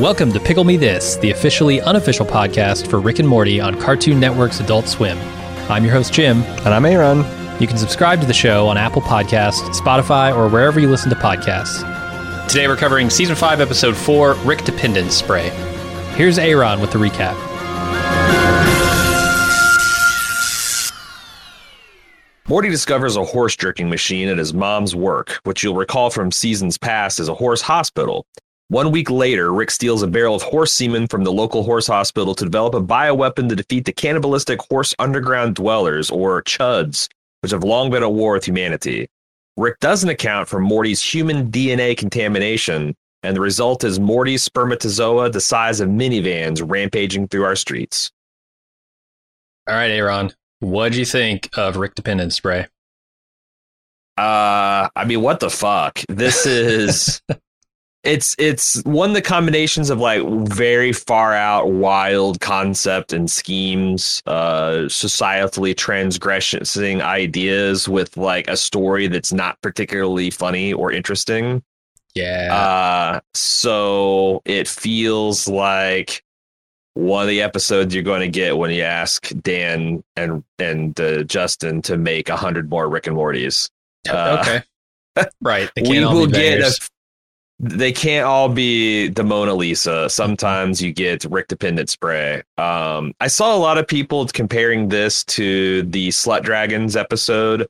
Welcome to Pickle Me This, the officially unofficial podcast for Rick and Morty on Cartoon Network's Adult Swim. I'm your host, Jim. And I'm Aaron. You can subscribe to the show on Apple Podcasts, Spotify, or wherever you listen to podcasts. Today we're covering Season 5, Episode 4, Rickdependence Spray. Here's Aaron with the recap. Morty discovers a horse jerking machine at his mom's work, which you'll recall from seasons past as a horse hospital. One week later, Rick steals a barrel of horse semen from the local horse hospital to develop a bioweapon to defeat the cannibalistic horse underground dwellers, or Chuds, which have long been at war with humanity. Rick doesn't account for Morty's human DNA contamination, and the result is Morty's spermatozoa the size of minivans rampaging through our streets. All right, Aaron, what'd you think of Rickdependence Spray? Uh, I mean, what the fuck? This is it's it's one of the combinations of like very far out wild concept and schemes uh societally transgressing ideas with like a story that's not particularly funny or interesting Yeah. uh so it feels like one of the episodes you're going to get when you ask dan and and uh, justin to make a hundred more rick and mortys uh, okay. right. They we can't all will be get a, they can't all be the Mona Lisa. Sometimes you get Rick Dependent Spray. Um, I saw a lot of people comparing this to the Slut Dragons episode.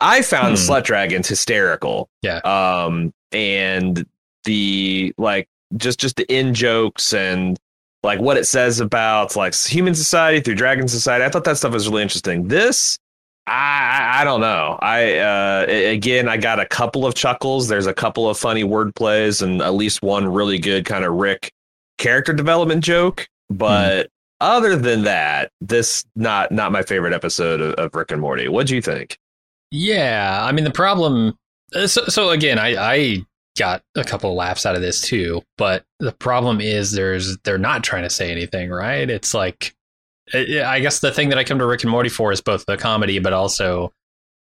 I found Hmm. Slut Dragons hysterical. Yeah. Um, and the like just just the in jokes and like what it says about like human society through dragon society. I thought that stuff was really interesting. This I, I don't know. I uh, again, I got a couple of chuckles. There's a couple of funny word plays and at least one really good kind of Rick character development joke. But other than that, this not not my favorite episode of, of Rick and Morty. What do you think? Yeah, I mean the problem. uh, So, so again, I I got a couple laughs out of this too, but the problem is there's they're not trying to say anything, right? It's like I I guess the thing that I come to Rick and Morty for is both the comedy, but also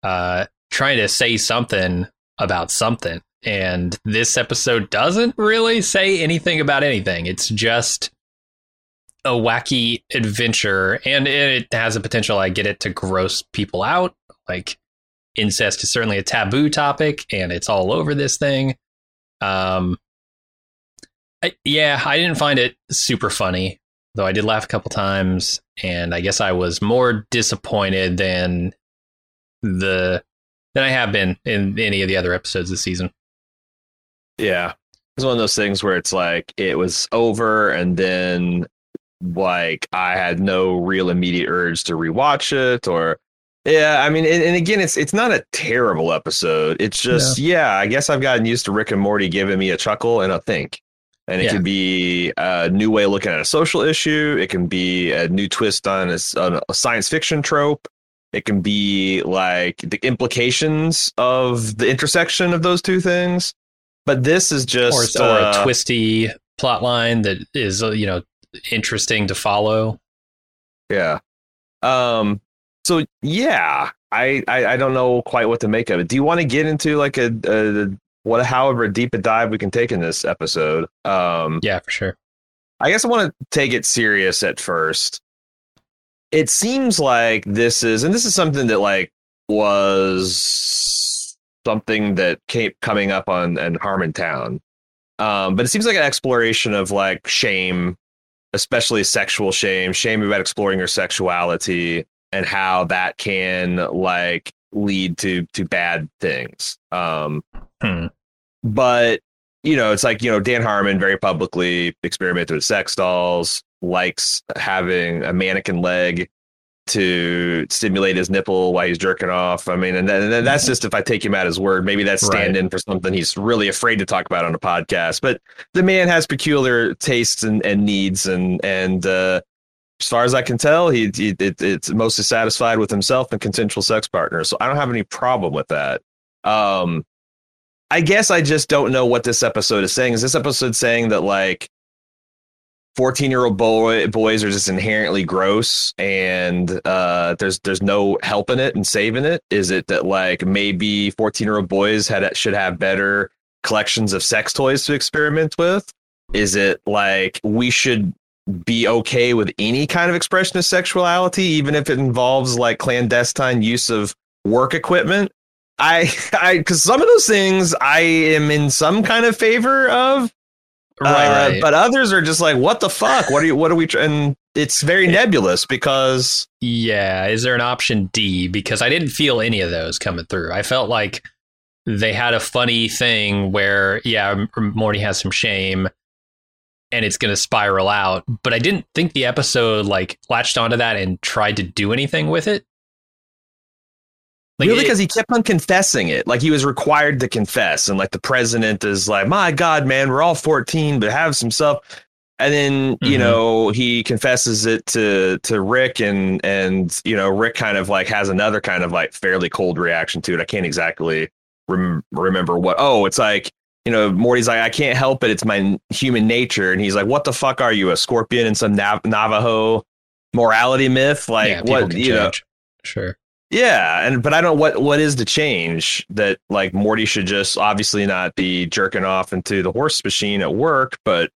uh, trying to say something about something. And this episode doesn't really say anything about anything. It's just a wacky adventure, and it has a potential. I get it to gross people out, like incest is certainly a taboo topic and it's all over this thing um I, yeah i didn't find it super funny though i did laugh a couple times and i guess i was more disappointed than the than i have been in any of the other episodes this season Yeah. It's one of those things where it's like it was over and then like I had no real immediate urge to rewatch it or yeah, I mean and, and again it's it's not a terrible episode. It's just yeah, I guess I've gotten used to Rick and Morty giving me a chuckle and a think. And it Yeah. can be a new way of looking at a social issue. It can be a new twist on a, on a science fiction trope. It can be like the implications of the intersection of those two things. But this is just or, or a uh, twisty plot line that is uh, you know interesting to follow Yeah. Um. So yeah, I, I I don't know quite what to make of it. Do you want to get into like a, a what however deep a dive we can take in this episode? Um. yeah for sure I guess I want to take it serious at first. It seems like this is, and this is something that like was something that kept coming up on in Harmontown. Um, but it seems like an exploration of like shame, especially sexual shame, shame about exploring your sexuality and how that can like lead to to bad things. Um, Hmm. but you know, it's like you know Dan Harmon very publicly experimented with sex dolls, likes having a mannequin leg to stimulate his nipple while he's jerking off. I mean, and, then, and that's just if I take him at his word. Maybe that's stand in right. for something he's really afraid to talk about on a podcast. But the man has peculiar tastes and, and needs, and and uh, as far as I can tell, he, he it, it's mostly satisfied with himself and consensual sex partners. So I don't have any problem with that. Um, I guess I just don't know what this episode is saying. Is this episode saying that like 14 year old boy boys are just inherently gross and uh, there's there's no helping it and saving it? Is it that like maybe 14 year old boys had should have better collections of sex toys to experiment with? Is it like we should be okay with any kind of expression of sexuality, even if it involves like clandestine use of work equipment. I, I, because some of those things I am in some kind of favor of, right, uh, right. But others are just like, what the fuck? What are you? What are we? and it's very nebulous because. Yeah, is there an option D? Because I didn't feel any of those coming through. I felt like they had a funny thing where, yeah, Morty has some shame and it's going to spiral out. But I didn't think the episode like latched onto that and tried to do anything with it. Like really, because he kept on confessing it, like he was required to confess, and like the president is like, "My God, man, we're all 14, but have some stuff." And then you mm-hmm. know he confesses it to to Rick, and and you know Rick kind of like has another kind of like fairly cold reaction to it. I can't exactly rem- remember what. Oh, it's like you know, Morty's like, I can't help it. It's my human nature. And he's like, what the fuck are you, a scorpion in some Nav- Navajo morality myth? Like, yeah, what, you change. know? Sure. Yeah. And, but I don't, what, what is the change that like Morty should just obviously not be jerking off into the horse machine at work, but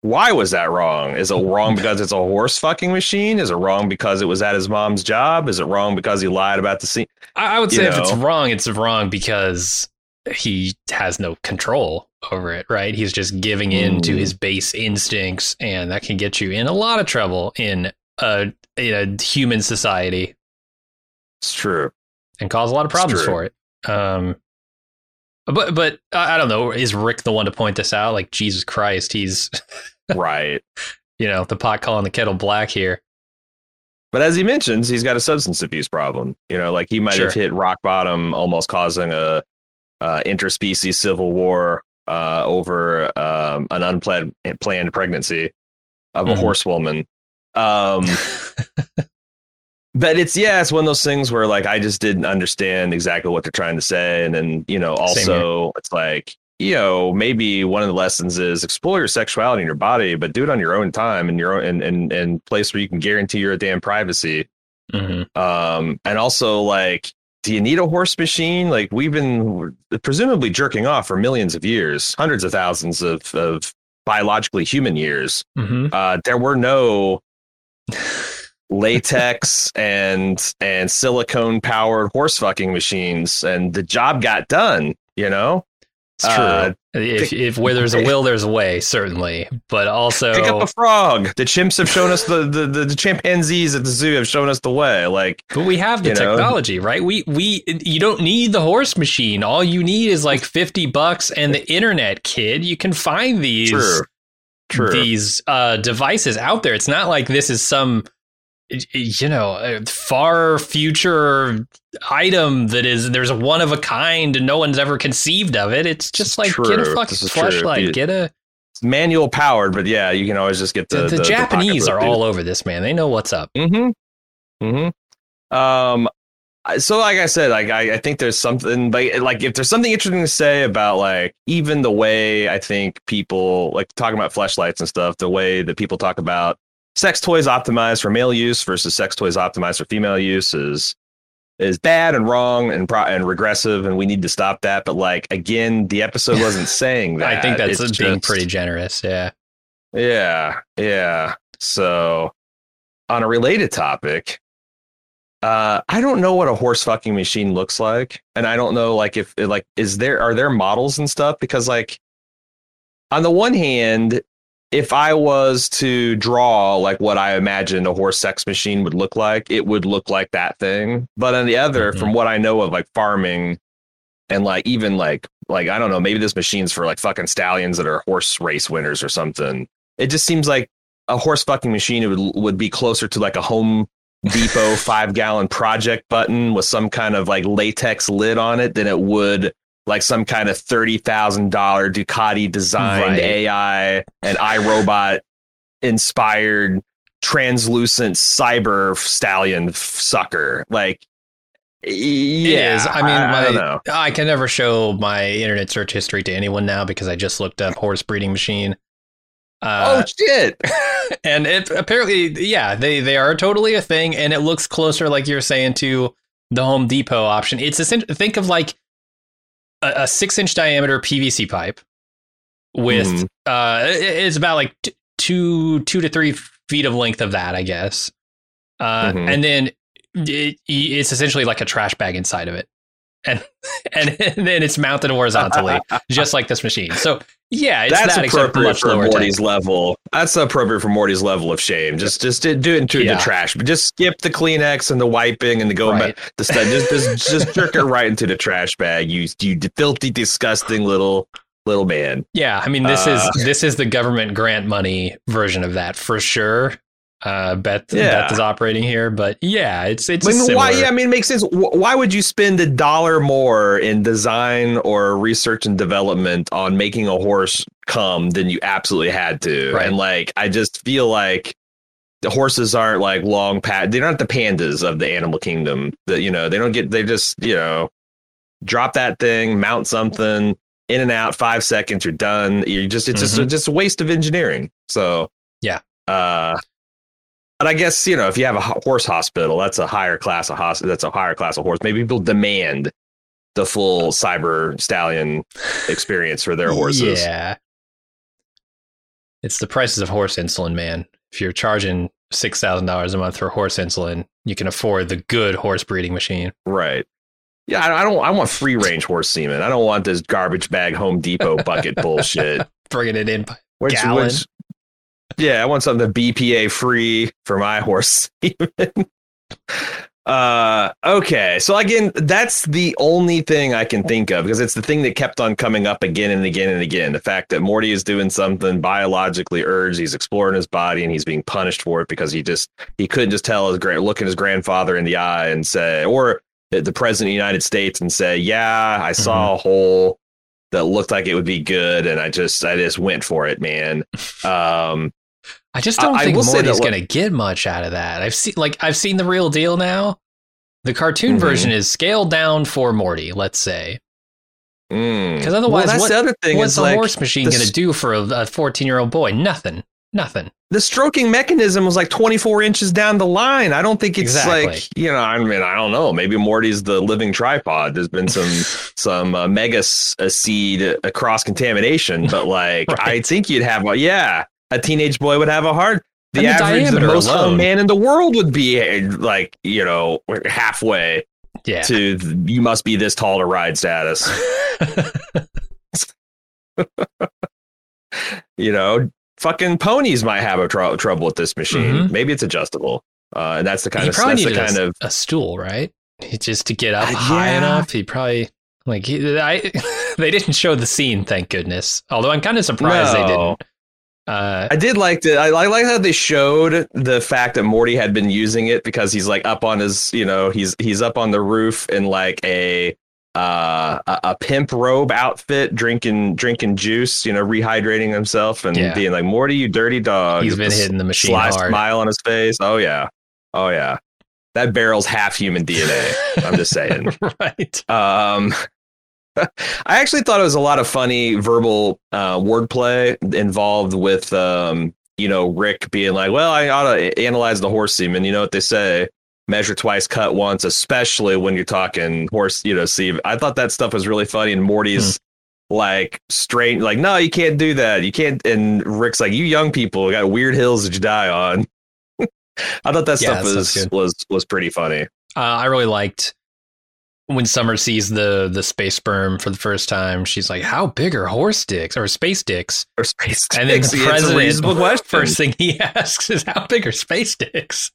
why was that wrong? Is it wrong mm. because it's a horse fucking machine? Is it wrong because it was at his mom's job? Is it wrong because he lied about the scene? I would say you know? if it's wrong, it's wrong because he has no control over it, right? He's just giving in to his base instincts, and that can get you in a lot of trouble in a, in a human society. It's true, and cause a lot of problems for it. Um, but but I don't know. Is Rick the one to point this out? Like Jesus Christ, he's right. You know, the pot calling the kettle black here. But as he mentions, he's got a substance abuse problem. You know, like he might sure. have hit rock bottom, almost causing a uh, interspecies civil war uh, over um, an unplanned planned pregnancy of a mm-hmm. horsewoman. Um, but it's yeah, it's one of those things where like I just didn't understand exactly what they're trying to say, and then you know also it's like you know maybe one of the lessons is explore your sexuality in your body, but do it on your own time and your own and and and place where you can guarantee your damn privacy. Mm-hmm. Um, and also like do you need a horse machine? Like we've been presumably jerking off for millions of years, hundreds of thousands of, of biologically human years. Mm-hmm. Uh, there were no latex and and silicone powered horse fucking machines, and the job got done. You know, it's true. Uh, if, if where there's a will, there's a way, certainly. But also, pick up a frog. The chimps have shown us the, the, the, the chimpanzees at the zoo have shown us the way. Like, but we have the technology, know? right? We we you don't need the horse machine. All you need is like fifty bucks and the internet, kid. You can find these True. True. these uh, devices out there. It's not like this is some you know far future item that is there's a one of a kind and no one's ever conceived of it. It's just like true. get a fucking flashlight get a manual powered but yeah you can always just get the the, the, the japanese are all over this man. They know what's up. Mm-hmm. Mm-hmm. Um so like i said like I, I think there's something like like if there's something interesting to say about like even the way i think people like talking about flashlights and stuff the way that people talk about sex toys optimized for male use versus sex toys optimized for female use is is bad and wrong and pro- and regressive and we need to stop that. But like again the episode wasn't saying that i think that's it's being just, pretty generous yeah. Yeah yeah. So on a related topic uh, I don't know what a horse fucking machine looks like, and I don't know like if like is there are there models and stuff? Because like on the one hand, if I was to draw like what I imagined a horse sex machine would look like, it would look like that thing. But on the other, mm-hmm. from what I know of like farming and like even like like I don't know, maybe this machine's for like fucking stallions that are horse race winners or something. It just seems like a horse fucking machine would would be closer to like a home Depot five gallon project button with some kind of like latex lid on it than it would like some kind of thirty thousand dollar Ducati designed Right. AI and iRobot inspired translucent cyber stallion f- sucker. Like, yeah. I mean, I, my- don't know. I can never show my internet search history to anyone now because I just looked up horse breeding machine. Uh, oh shit! and it apparently, yeah, they they are totally a thing, and it looks closer, like you're saying, to the Home Depot option. It's essentially think of like a, a six inch diameter PVC pipe with Mhm. uh, it's about like t- two two to three feet of length of that, I guess. Uh, Mhm. and then it, it's essentially like a trash bag inside of it. And, and then it's mounted horizontally, just like this machine. So yeah, it's That's that appropriate for Morty's tank. level. That's appropriate for Morty's level of shame. Just, just do it into Yeah. the trash, but just skip the Kleenex and the wiping and the going Right. back. The stuff. Just, just, just jerk it right into the trash bag. You, you filthy, disgusting little, little man. Yeah, I mean this Uh, is this is the government grant money version of that for sure. Uh, Beth Yeah. Beth is operating here, but yeah, it's it's I mean, why? Yeah, I mean, it makes sense. Why would you spend a dollar more in design or research and development on making a horse come than you absolutely had to? Right. And like, I just feel like the horses aren't like long pat. They're not the pandas of the animal kingdom. That you know, they don't get. They just you know, drop that thing, mount something, in and out, five seconds, you're done. You're just it's just Mhm. just a waste of engineering. So Yeah. Uh, but I guess you know if you have a horse hospital, that's a higher class of hos- That's a higher class of horse. Maybe people demand the full cyber stallion experience for their horses. Yeah, it's the prices of horse insulin, man. If you're charging six thousand dollars a month for horse insulin, you can afford the good horse breeding machine. Right. Yeah, I I don't. I want free range horse semen. I don't want this garbage bag Home Depot bucket bullshit. Bringing it in by Which, Gallon. which, yeah, I want something BPA free for my horse. semen. uh, okay. So again, that's the only thing I can think of because it's the thing that kept on coming up again and again and again. The fact that Morty is doing something biologically urged, he's exploring his body and he's being punished for it because he just he couldn't just tell his grand look at his grandfather in the eye and say, or the president of the United States and say, "Yeah, I saw a hole." That looked like it would be good, and I just I just went for it, man. Um, I just don't I- I think say Morty's going to get much out of that. I've seen like I've seen the real deal now. The cartoon Mhm. version is scaled down for Morty, let's say, mm. because otherwise, well, what, the other thing. what's is a like horse machine going to do for a 14 year old boy? Nothing. Nothing. the stroking mechanism was like 24 inches down the line. I don't think it's Exactly. like you know. I mean, I don't know. Maybe Morty's the living tripod. There's been some some uh, mega s- uh, seed uh, cross contamination, but like I think you'd have a yeah. A teenage boy would have a heart. The the average, the most alone. man in the world would be like you know halfway Yeah. to the, you must be this tall to ride status. you know, fucking ponies might have a tr- trouble with this machine. Mhm. Maybe it's adjustable. Uh, and that's the kind he of probably that's the kind a, of a stool, right? He- Just to get up Uh, high yeah. enough. He probably like he, I. they didn't show the scene, thank goodness. Although I'm kind of surprised they didn't. Uh, I did like the I, I like how they showed the fact that Morty had been using it because he's like up on his you know he's he's up on the roof in like a uh a, a pimp robe outfit drinking drinking juice you know rehydrating himself and Yeah. being like Morty you dirty dog He's been hitting the machine sly hard. smile on his face oh yeah oh yeah that barrel's half human DNA I'm just saying right. Um, I actually thought it was a lot of funny verbal uh, wordplay involved with, um, you know, Rick being like, "Well, I ought to analyze the horse semen." You know what they say: measure twice, cut once. Especially when you're talking horse, you know. See, I thought that stuff was really funny, and Morty's. Like straight, like no, you can't do that. You can't. And Rick's like, you young people got weird hills that you die on. I thought that Yeah, stuff that was was was pretty funny. Uh, I really liked when Summer sees the the space sperm for the first time. She's like, "How big are horse dicks or space dicks?" Or space dicks. And then the president, first thing he asks is, "How big are space dicks?"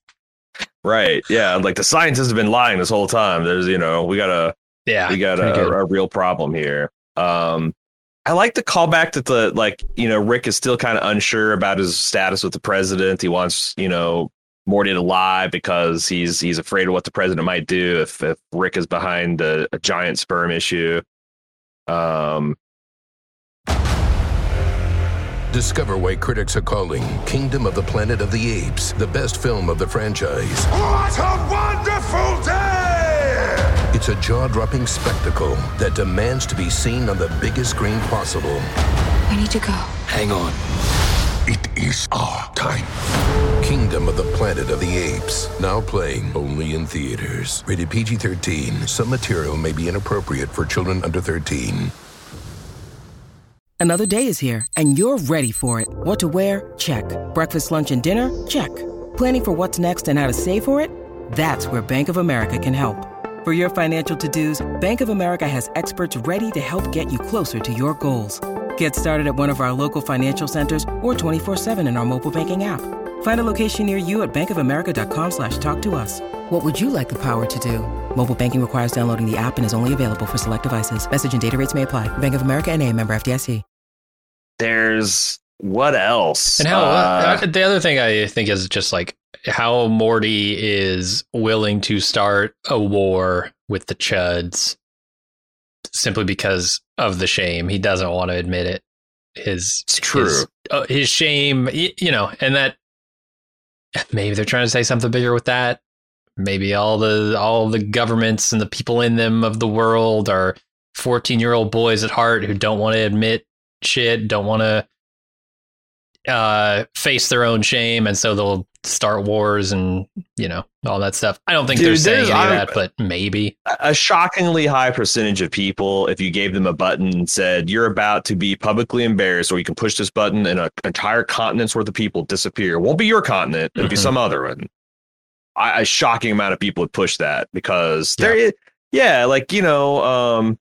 Right. Yeah. Like the scientists have been lying this whole time. There's, you know, we got a Yeah, we got a, a real problem here. Um, I like the callback that the like, you know, Rick is still kind of unsure about his status with the president. He wants, you know, Morty to lie because he's he's afraid of what the president might do if, if Rick is behind a, a giant sperm issue. Um, Discover why critics are calling Kingdom of the Planet of the Apes the best film of the franchise. What a wonderful day! It's a jaw dropping spectacle that demands to be seen on the biggest screen possible. We need to go. Hang on. It is our time. Kingdom of the Planet of the Apes. Now playing only in theaters. Rated PG 13. Some material may be inappropriate for children under 13. Another day is here, and you're ready for it. What to wear? Check. Breakfast, lunch, and dinner? Check. Planning for what's next and how to save for it? That's where Bank of America can help. For your financial to dos, Bank of America has experts ready to help get you closer to your goals. Get started at one of our local financial centers or 24-7 in our mobile banking app. Find a location near you at bankofamerica.com slash talk to us. What would you like the power to do? Mobile banking requires downloading the app and is only available for select devices. Message and data rates may apply. Bank of America and a member FDIC. there's what else? And how Uh, uh, the other thing I think is just like how Morty is willing to start a war with the Chuds simply because of the shame. He doesn't want to admit it. His It's true. His, uh, his shame, you know, and that maybe they're trying to say something bigger with that. Maybe all the all the governments and the people in them of the world are 14 year old boys at heart who don't want to admit shit, don't want to uh, face their own shame, and so they'll start wars and you know all that stuff. I don't think they're saying there's- any of that, but maybe. a shockingly high percentage of people, if you gave them a button and said, You're about to be publicly embarrassed, or you can push this button and an entire continent's worth of people disappear. It won't be your continent, it'll be Mhm. some other one. I, a shocking amount of people would push that because there is, yeah, like, you know, um,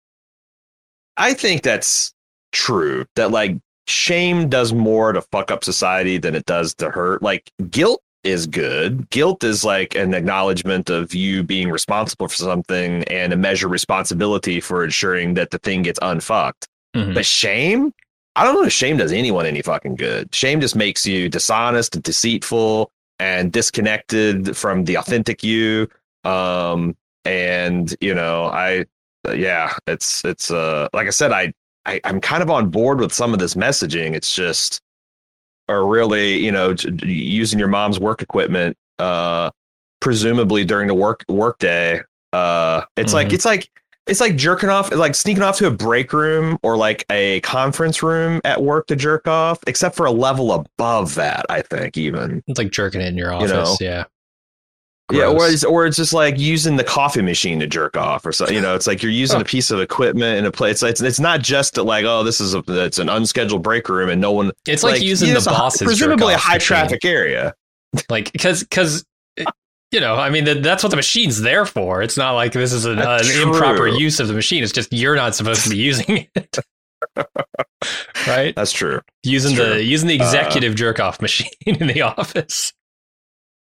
I think that's true that like shame does more to fuck up society than it does to hurt. Like, guilt is good. Guilt is like an acknowledgement of you being responsible for something and a measure of responsibility for ensuring that the thing gets unfucked. Mhm. But shame, I don't know if shame does anyone any fucking good. Shame just makes you dishonest and deceitful and disconnected from the authentic you. Um, and you know, I, yeah, it's it's uh, like I said, I, I I'm kind of on board with some of this messaging. It's just, or really, you know, using your mom's work equipment, uh, presumably during the work work day. Uh, it's like Mhm. it's like it's like jerking off, like sneaking off to a break room or like a conference room at work to jerk off, except for a level above that, I think, even. It's like jerking it in your You office. know. yeah. Yeah, or it's, or it's just like using the coffee machine to jerk off or something. You know, it's like you're using Oh. a piece of equipment in a place. It's, it's not just like, oh, this is a, it's an unscheduled break room and no one. It's like, using the it's a boss's presumably a high machine. traffic area. like because because you know i mean that, that's what the machine's there for it's not like this is an, uh, an improper use of the machine it's just you're not supposed to be using it right That's true. using It's the true. using the executive jerk off machine in the office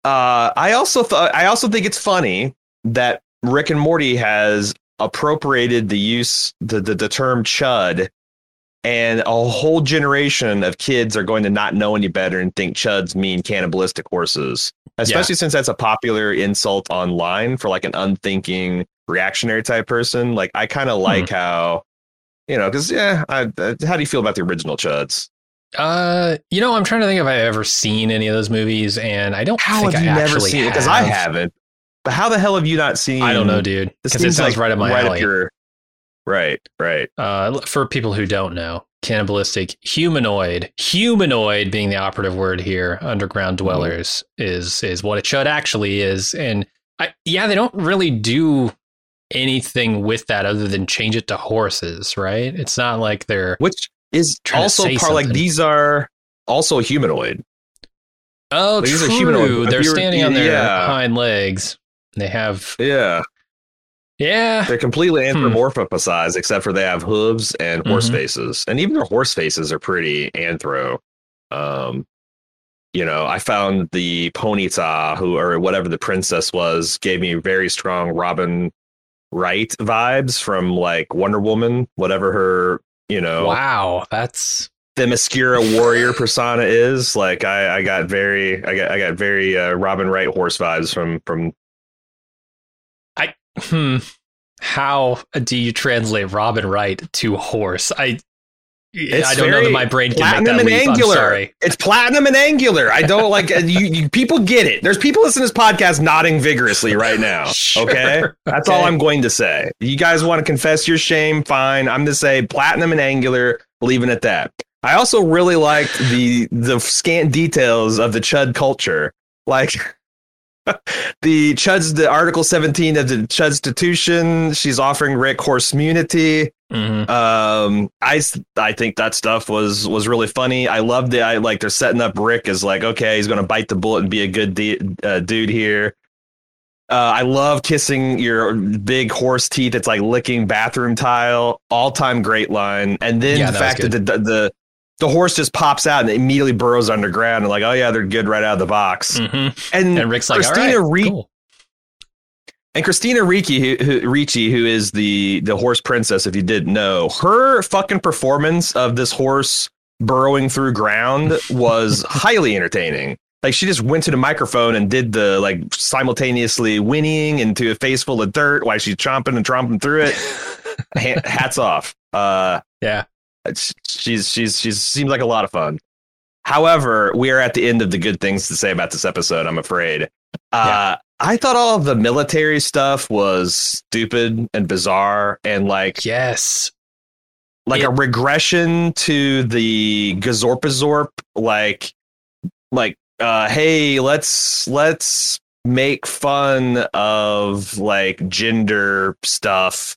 Uh, I also thought I also think it's funny that Rick and Morty has appropriated the use the, the the term chud, and a whole generation of kids are going to not know any better and think chuds mean cannibalistic horses. Especially since that's a popular insult online for like an unthinking reactionary type person. Like I kind of like how, you know, because yeah, I, uh, how do you feel about the original chuds? Uh you know i'm trying to think if i've ever seen any of those movies and i don't How think have you I never actually seen it? Because I haven't. But how the hell have you not seen? i don't know dude because it sounds like right up my right alley your right, right. uh for people who don't know cannibalistic humanoid humanoid being the operative word here underground Mm-hmm. dwellers is is what a chud actually is and I, yeah they don't really do anything with that other than change it to horses right it's not like they're Which is also part like these are also humanoid. oh Like, these are true humanoid. they're If you were- standing on their yeah. hind legs they have Yeah, yeah they're completely Hmm. anthropomorphized except for they have hooves and horse Mhm. faces, and even their horse faces are pretty anthro. Um, you know, I found the Ponyta, who or whatever the princess was, gave me very strong Robin Wright vibes from like Wonder Woman, whatever her, you know, wow that's Themyscira warrior persona is. Like I, I got very, I got, I got very uh, Robin Wright horse vibes from from. I hmm. How do you translate Robin Wright to horse? I It's I don't know that my brain can make platinum that and leap. angular. I'm sorry. It's platinum and angular. I don't like uh, you, you. People get it. There's people listening to this podcast nodding vigorously right now. Sure. Okay, that's all I'm going to say. You guys want to confess your shame? Fine. I'm going to say platinum and angular. Leaving it at that. I also really liked the the scant details of the Chud culture, like. the Chud's the Article 17 of the Chudstitution. She's offering Rick horse immunity. Mhm. Um, I I think that stuff was was really funny. I love the I like they're setting up Rick as like okay, he's gonna bite the bullet and be a good de- uh, dude here. Uh, I love kissing your big horse teeth. It's like licking bathroom tile. All time great line. And then Yeah, the fact that the, the the horse just pops out and immediately burrows underground and like oh yeah they're good right out of the box. Mhm. And, And Rick's like, Christina all right, Ricci- cool. and Christina Ricci, who, who, Ricci, who is the the horse princess, if you didn't know, her fucking performance of this horse burrowing through ground was highly entertaining. Like she just went to the microphone and did the like simultaneously whinnying into a face full of dirt while she's chomping and tromping through it. Hats off. Uh, Yeah. She's she's she's seems like a lot of fun. However, we are at the end of the good things to say about this episode. I'm afraid. Uh, I thought all of the military stuff was stupid and bizarre, and like Yes. like a regression to the Gazorpazorp, like like uh, hey, let's let's make fun of like gender stuff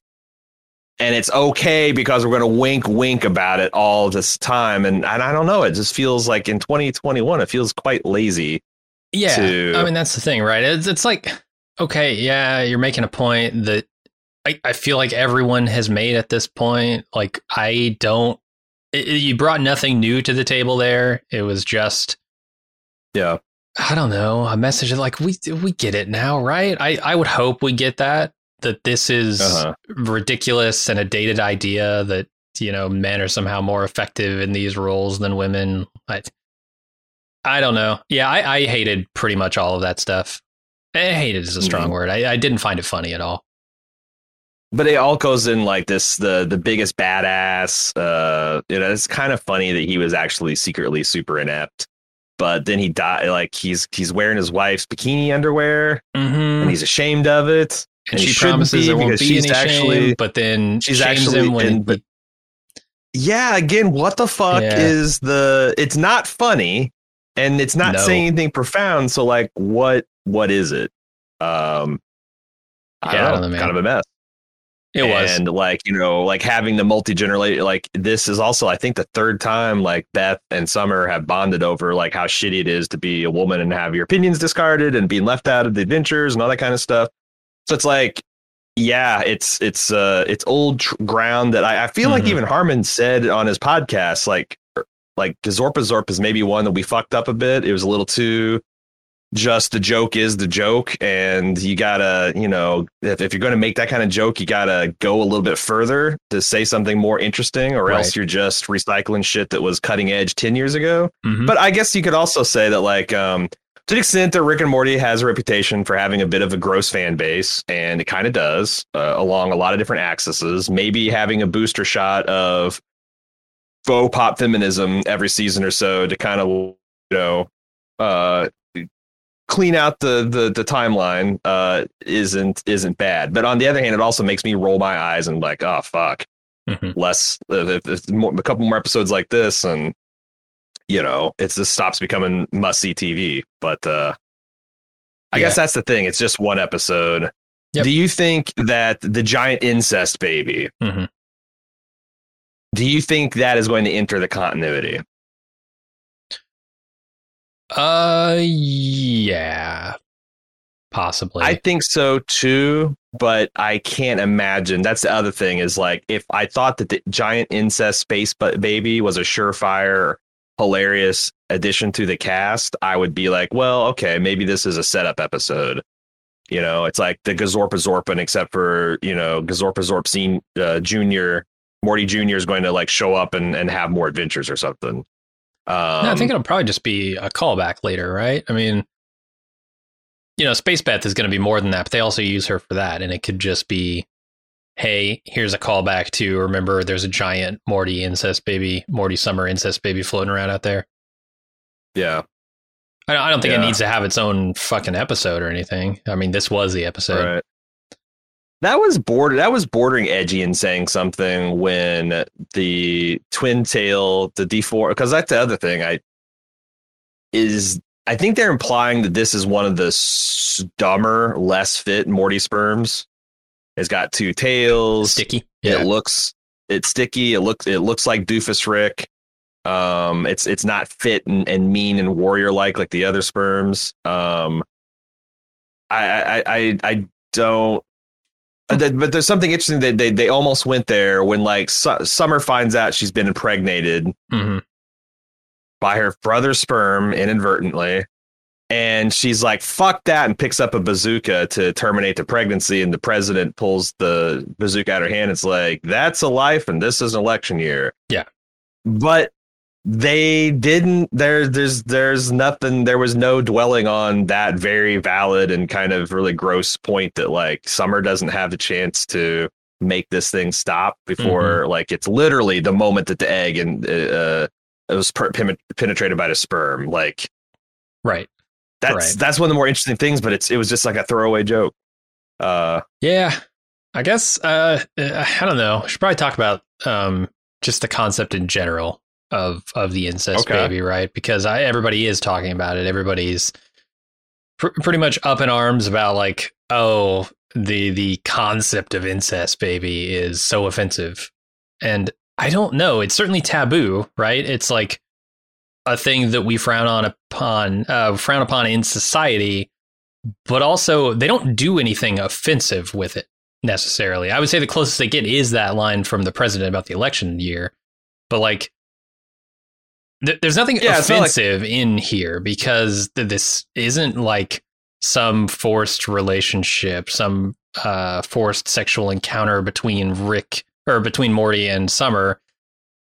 and it's okay because we're going to wink wink about it all this time and, and i don't know it just feels like in 2021 it feels quite lazy Yeah. to- I mean, that's the thing, right? It's, it's like, okay, yeah, you're making a point that I, I feel like everyone has made at this point. Like, I don't, it, you brought nothing new to the table there. It was just, yeah I don't know, a message like, we, we get it now, right? I, I would hope we get that, that this is Uh-huh. ridiculous and a dated idea that, you know, men are somehow more effective in these roles than women. I, I don't know. Yeah, I, I hated pretty much all of that stuff. I hated is a strong Mhm. word. I, I didn't find it funny at all. but it all goes in like this the the biggest badass uh you know it's kind of funny that he was actually secretly super inept but then he died like he's he's wearing his wife's bikini underwear Mm-hmm. and he's ashamed of it And, and she promises be there won't be she's any actually- shame, but then she's actually him when in- but- yeah again what the fuck Yeah. is the it's not funny and it's not No. saying anything profound so like what what is it um I Yeah, don't don't know, know, kind of a mess it was. and like you know like having the multi-generation like this is also i think the third time like beth and summer have bonded over like how shitty it is to be a woman and have your opinions discarded and being left out of the adventures and all that kind of stuff so it's like yeah it's it's uh it's old tr- ground that i, I feel like Mhm. even harmon said on his podcast like like Gazorpazorp is maybe one that we fucked up a bit it was a little too just the joke is the joke and you gotta you know if, if you're going to make that kind of joke you gotta go a little bit further to say something more interesting or else you're just recycling shit that was cutting edge 10 years ago Mhm. but i guess you could also say that like um to the extent that rick and morty has a reputation for having a bit of a gross fan base and it kind of does uh, along a lot of different axes maybe having a booster shot of faux pop feminism every season or so to kind of you know uh clean out the the the timeline uh isn't isn't bad but on the other hand it also makes me roll my eyes and like oh fuck Mhm. less if, if more, a couple more episodes like this and you know it's just stops becoming must see tv but uh i Yeah. guess that's the thing it's just one episode Yep. do you think that the giant incest baby Mhm. do you think that is going to enter the continuity Uh, yeah, possibly. I think so too, but I can't imagine. That's the other thing is like if I thought that the giant incest space ba- baby was a surefire, hilarious addition to the cast, I would be like, well, okay, maybe this is a setup episode. You know, it's like the Gazorpa Zorpin, except for you know Gazorpazorp uh, Junior Morty Jr. is going to like show up and, and have more adventures or something. Um, no, I think it'll probably just be a callback later, right? I mean, you know, Space Beth is going to be more than that, but they also use her for that, and it could just be, hey, here's a callback to remember there's a giant Morty incest baby, Morty Summer incest baby floating around out there. yeah. I don't, I don't think Yeah. it needs to have its own fucking episode or anything. I mean, this was the episode. Right. That was border. That was bordering edgy and saying something when the twin tail, the D four, because that's the other thing. I is I think they're implying that this is one of the dumber, less fit Morty sperms. It's got two tails. Sticky. It looks it's sticky. It looks it looks like Doofus Rick. Um, it's it's not fit and, and mean and warrior like like the other sperms. Um, I I I I don't. But there's something interesting that they they almost went there when like Su- Summer finds out she's been impregnated hmm by her brother's sperm inadvertently. And she's like, fuck that, and picks up a bazooka to terminate the pregnancy. And the president pulls the bazooka out of her hand. It's like, that's a life, and this is an election year. Yeah. But they didn't there there's there's nothing there was no dwelling on that very valid and kind of really gross point that like summer doesn't have the chance to make this thing stop before like it's literally the moment that the egg and uh it was per- penetrated by the sperm. Like Right. That's Right. that's one of the more interesting things, but it's it was just like a throwaway joke. Uh, Yeah. I guess uh I don't know. We should probably talk about um just the concept in general of of the incest Okay. baby, right? Because I everybody is talking about it. Everybody's pr- pretty much up in arms about like, oh, the the concept of incest baby is so offensive. And I don't know. It's certainly taboo, right? It's like a thing that we frown on upon uh frown upon in society, but also they don't do anything offensive with it necessarily. I would say the closest they get is that line from the president about the election year. But like th- there's nothing Yeah, not like- offensive in here because th- this isn't like some forced relationship, some uh, forced sexual encounter between Rick or between Morty and Summer.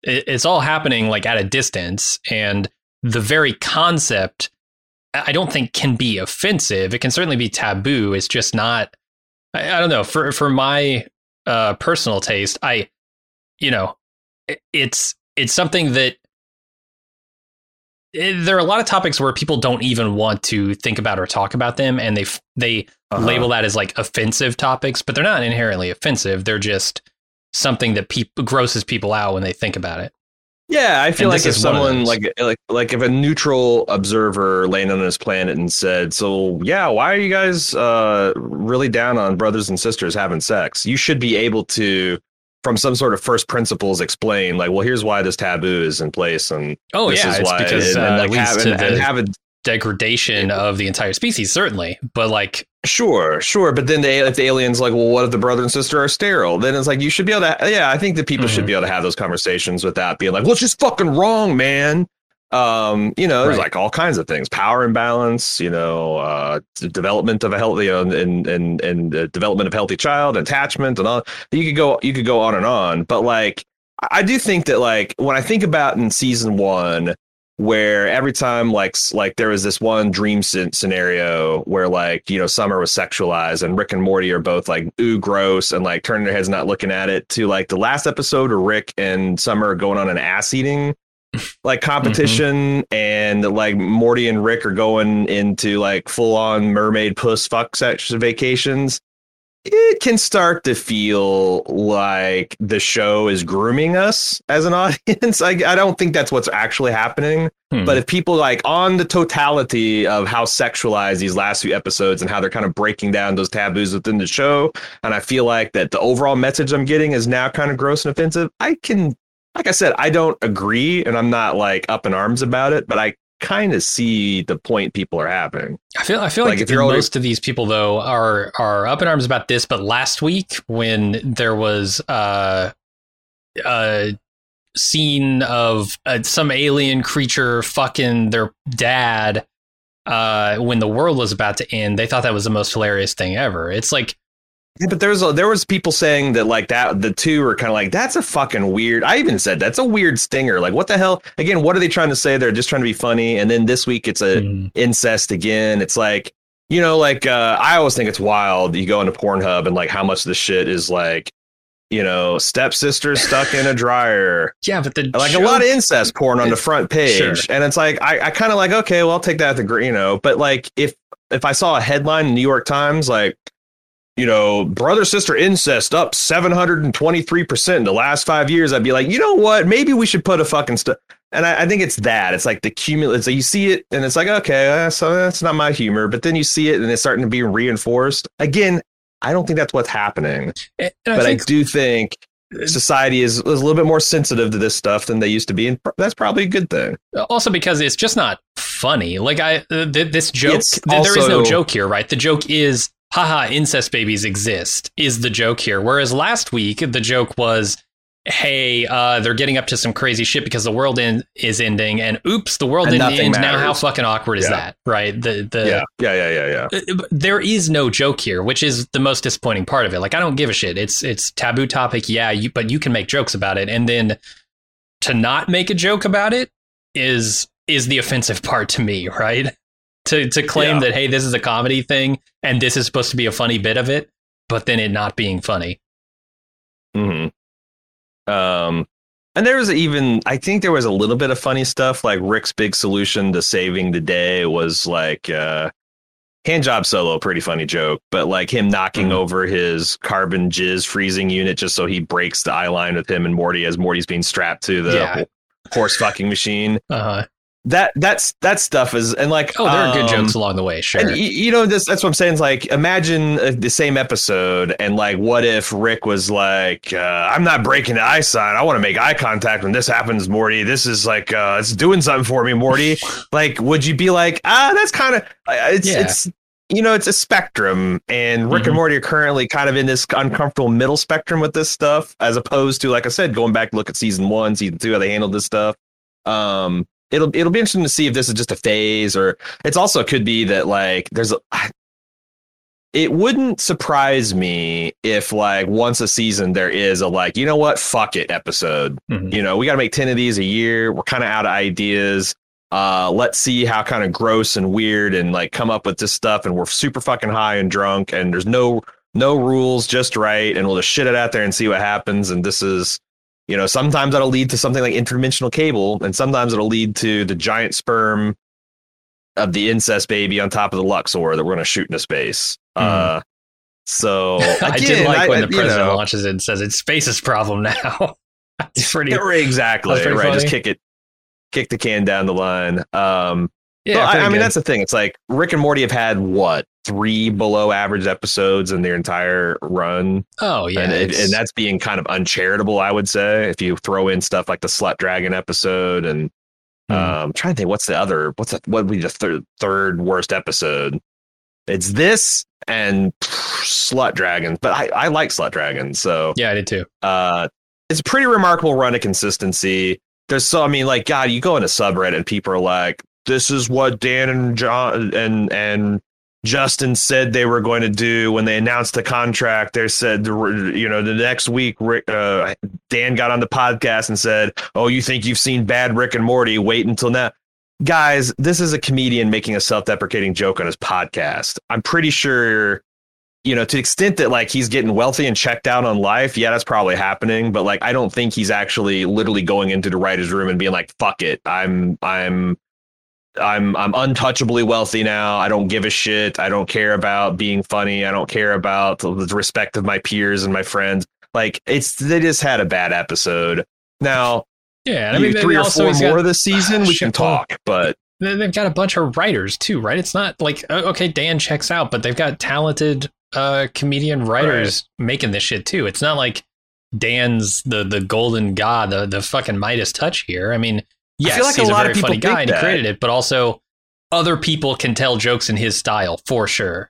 It, it's all happening like at a distance, and the very concept I don't think can be offensive. It can certainly be taboo. It's just not. I, I don't know. For for my uh, personal taste, I, you know, it- it's it's something that it- there are a lot of topics where people don't even want to think about or talk about them, and they they Uh-huh. label that as like offensive topics, but they're not inherently offensive. They're just something that people grosses people out when they think about it. yeah, I feel And like if is one of someone like like like if a neutral observer landed on this planet and said, "So yeah, why are you guys uh, really down on brothers and sisters having sex?" You should be able to. From some sort of first principles, explain like, well, here's why this taboo is in place, and Oh this yeah, is it's why, because and, and, uh, like, have, to and, the and have a degradation of the entire species, certainly. But like, Sure, sure, but then they, if the aliens like, well, what if the brother and sister are sterile? Then it's like you should be able to. Yeah, I think that people should Mhm. be able to have those conversations without being like, well, it's just fucking wrong, man. Um, you know, there's Right. like all kinds of things, power imbalance, you know, uh, development of a healthy, you know, and and and uh, development of healthy child, attachment, and all. You could go, you could go on and on, but like, I do think that like when I think about in season one where every time like like there was this one dream scenario where like you know summer was sexualized and rick and morty are both like ooh gross and like turning their heads not looking at it to like the last episode where rick and summer are going on an ass eating like competition mm-hmm. and like morty and rick are going into like full on mermaid puss fuck sex vacations it can start to feel like the show is grooming us as an audience. I, I don't think that's what's actually happening. hmm. But if people like on the totality of how sexualized these last few episodes and how they're kind of breaking down those taboos within the show, and I feel like that the overall message I'm getting is now kind of gross and offensive, I can, like I said, I don't agree and I'm not like up in arms about it, but I kind of see the point people are having. I feel I feel like, Like, if you're most of these people though are are up in arms about this. But last week when there was uh, a scene of uh, some alien creature fucking their dad uh, when the world was about to end, they thought that was the most hilarious thing ever. It's like Yeah, but there's a, there was people saying that like that the two are kind of like that's a fucking weird. I even said that's a weird stinger. Like what the hell? Again, what are they trying to say? They're just trying to be funny. And then this week it's a Mm. incest again. It's like you know, like uh, I always think it's wild. You go into Pornhub and like how much of the shit is like you know stepsister stuck in a dryer. Yeah, but the Like a lot of incest porn on the front page, Sure. and it's like I, I kind of like okay, well I'll take that at the you know, but like if if I saw a headline in New York Times like you know brother sister incest up seven hundred and twenty three percent in the last five years, I'd be like you know what maybe we should put a fucking stuff. And I, I think it's that it's like the cumulative. So you see it, and it's like okay, uh, so that's not my humor. But then you see it, and it's starting to be reinforced again. I don't think that's what's happening, I but I think do think society is, is a little bit more sensitive to this stuff than they used to be, and that's probably a good thing. also because it's just not funny. Like I, uh, th- this joke, th- there is no joke here, right? The joke is, haha, incest babies exist. Is the joke here? Whereas last week the joke was, hey, uh, they're getting up to some crazy shit because the world in- is ending, and oops, the world didn't end. Now, how fucking awkward is Yeah. that, right? The the yeah, yeah, yeah, yeah, yeah. Uh, there is no joke here, which is the most disappointing part of it. Like I don't give a shit. It's it's taboo topic, yeah, you, but you can make jokes about it, and then to not make a joke about it is is the offensive part to me, right? To to claim Yeah. that hey, this is a comedy thing and this is supposed to be a funny bit of it, but then it not being funny. hmm Um, and there was even, I think there was a little bit of funny stuff. Like Rick's big solution to saving the day was like uh, hand job solo, pretty funny joke, but like him knocking Mhm. over his carbon jizz freezing unit just so he breaks the eye line with him and Morty as Morty's being strapped to the Yeah. horse fucking machine. Uh, That that's that stuff is and like oh, there are good um, jokes along the way, sure. And you know, this, that's what I'm saying. Is like, imagine uh, the same episode, and like, what if Rick was like, uh, "I'm not breaking the eye sign. I want to make eye contact when this happens, Morty. This is like, uh, it's doing something for me, Morty." like, would you be like, "Ah, that's kind of, it's, Yeah. it's." You know, it's a spectrum, and Rick Mhm. and Morty are currently kind of in this uncomfortable middle spectrum with this stuff, as opposed to, like I said, going back to look at season one, season two, how they handled this stuff. Um, it'll it'll be interesting to see if this is just a phase, or it's also could be that like there's a. It wouldn't surprise me if like once a season there is a like you know what fuck it episode. Mhm. You know we got to make ten of these a year. We're kind of out of ideas. Uh, let's see how kind of gross and weird and like come up with this stuff. And we're super fucking high and drunk, and there's no no rules, just right, and we'll just shit it out there and see what happens. And this is you know, sometimes that'll lead to something like interdimensional cable, and sometimes it'll lead to the giant sperm of the incest baby on top of the Luxor that we're going to shoot into space. Uh, so I did again, like when the president know, launches it and says it's space's problem now. That's pretty. exactly That's pretty right. Just kick it, kick the can down the line. Um, Yeah, I, I mean good. that's the thing. It's like Rick and Morty have had what three below average episodes in their entire run. oh yeah, and, it, and that's being kind of uncharitable, I would say. If you throw in stuff like the Slut Dragon episode, and Hmm. um, I'm trying to think, what's the other? What's the, what would be the third third worst episode? It's this and pff, Slut Dragons, but I, I like Slut Dragons, so yeah, I did too. uh, it's a pretty remarkable run of consistency. There's so I mean, like God, you go into subreddit and people are like, "This is what Dan and John and and Justin said they were going to do when they announced the contract." They said, you know, the next week, Rick, uh, Dan got on the podcast and said, "Oh, you think you've seen bad Rick and Morty? Wait until now." Guys, this is a comedian making a self-deprecating joke on his podcast. I'm pretty sure you know, to the extent that like he's getting wealthy and checked out on life, yeah, that's probably happening. But like, I don't think he's actually literally going into the writer's room and being like, "Fuck it, I'm, I'm, I'm, I'm untouchably wealthy now. I don't give a shit. I don't care about being funny. I don't care about the respect of my peers and my friends." Like, it's they just had a bad episode. Now, Yeah, I mean, three or four more got- this season, we can talk. But they- they've got a bunch of writers too, right? It's not like uh, okay, Dan checks out, but they've got talented uh comedian writers making this shit too. It's not like Dan's the the golden god, the the fucking Midas touch here. I mean, yes, feel like a he's a, lot of very people funny think guy and he created it, but also other people can tell jokes in his style for sure.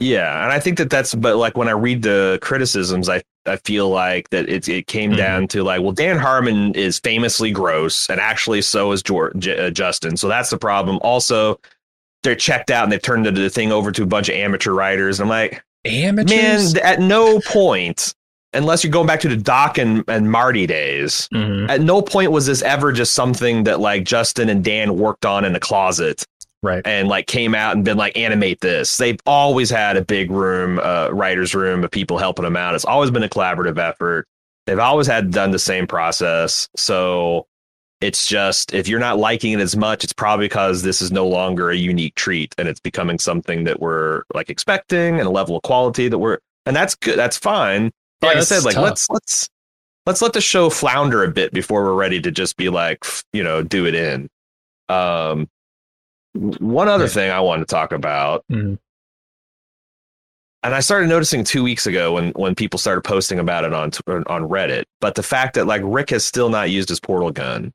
Yeah, and I think that that's but like when I read the criticisms, I I feel like that it it came Mhm. down to like, well, Dan Harmon is famously gross, and actually so is George, uh, Justin. So that's the problem. Also, they're checked out and they've turned the thing over to a bunch of amateur writers. And I'm like, Amateurs. Man, at no point, unless you're going back to the Doc and, and Marty days, Mhm. at no point was this ever just something that like Justin and Dan worked on in a closet Right. and like came out and been like animate this. They've always had a big room, uh, writers room of people helping them out. It's always been a collaborative effort. They've always had done the same process. So it's just if you're not liking it as much, it's probably because this is no longer a unique treat and it's becoming something that we're like expecting and a level of quality that we're and that's good. That's fine. Yeah, like I said, like tough. let's let's let's let the show flounder a bit before we're ready to just be like, you know, do it in. Um, one other Yeah. thing I wanted to talk about, Mhm. and I started noticing two weeks ago when when people started posting about it on on Reddit, but the fact that like Rick has still not used his portal gun,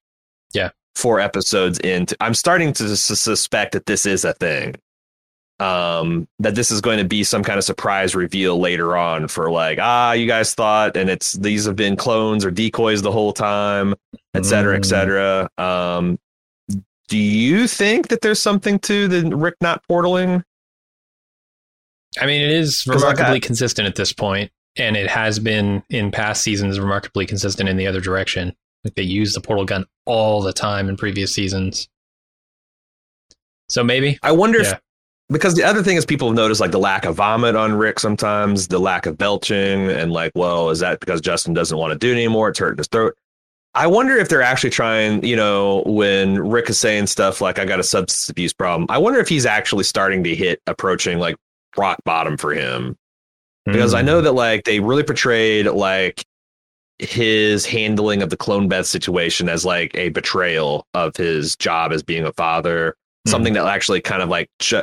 Yeah. four episodes into, I'm starting to sus- suspect that this is a thing. Um, that this is going to be some kind of surprise reveal later on for like, ah, you guys thought, and it's these have been clones or decoys the whole time, et cetera, et Mm. cetera. Um, do you think that there's something to the Rick not portaling? I mean, it is remarkably I- consistent at this point, and it has been in past seasons remarkably consistent in the other direction. Like they use the portal gun all the time in previous seasons. So maybe, I wonder if Yeah. Because the other thing is people have noticed like the lack of vomit on Rick sometimes, the lack of belching, and like, well, is that because Justin doesn't want to do it anymore? It's hurting his throat. I wonder if they're actually trying, you know, when Rick is saying stuff like I got a substance abuse problem. I wonder if he's actually starting to hit approaching like rock bottom for him. Because I Hmm. know that like they really portrayed like his handling of the clone Beth situation as like a betrayal of his job as being a father, Mhm. something that actually kind of like, ch-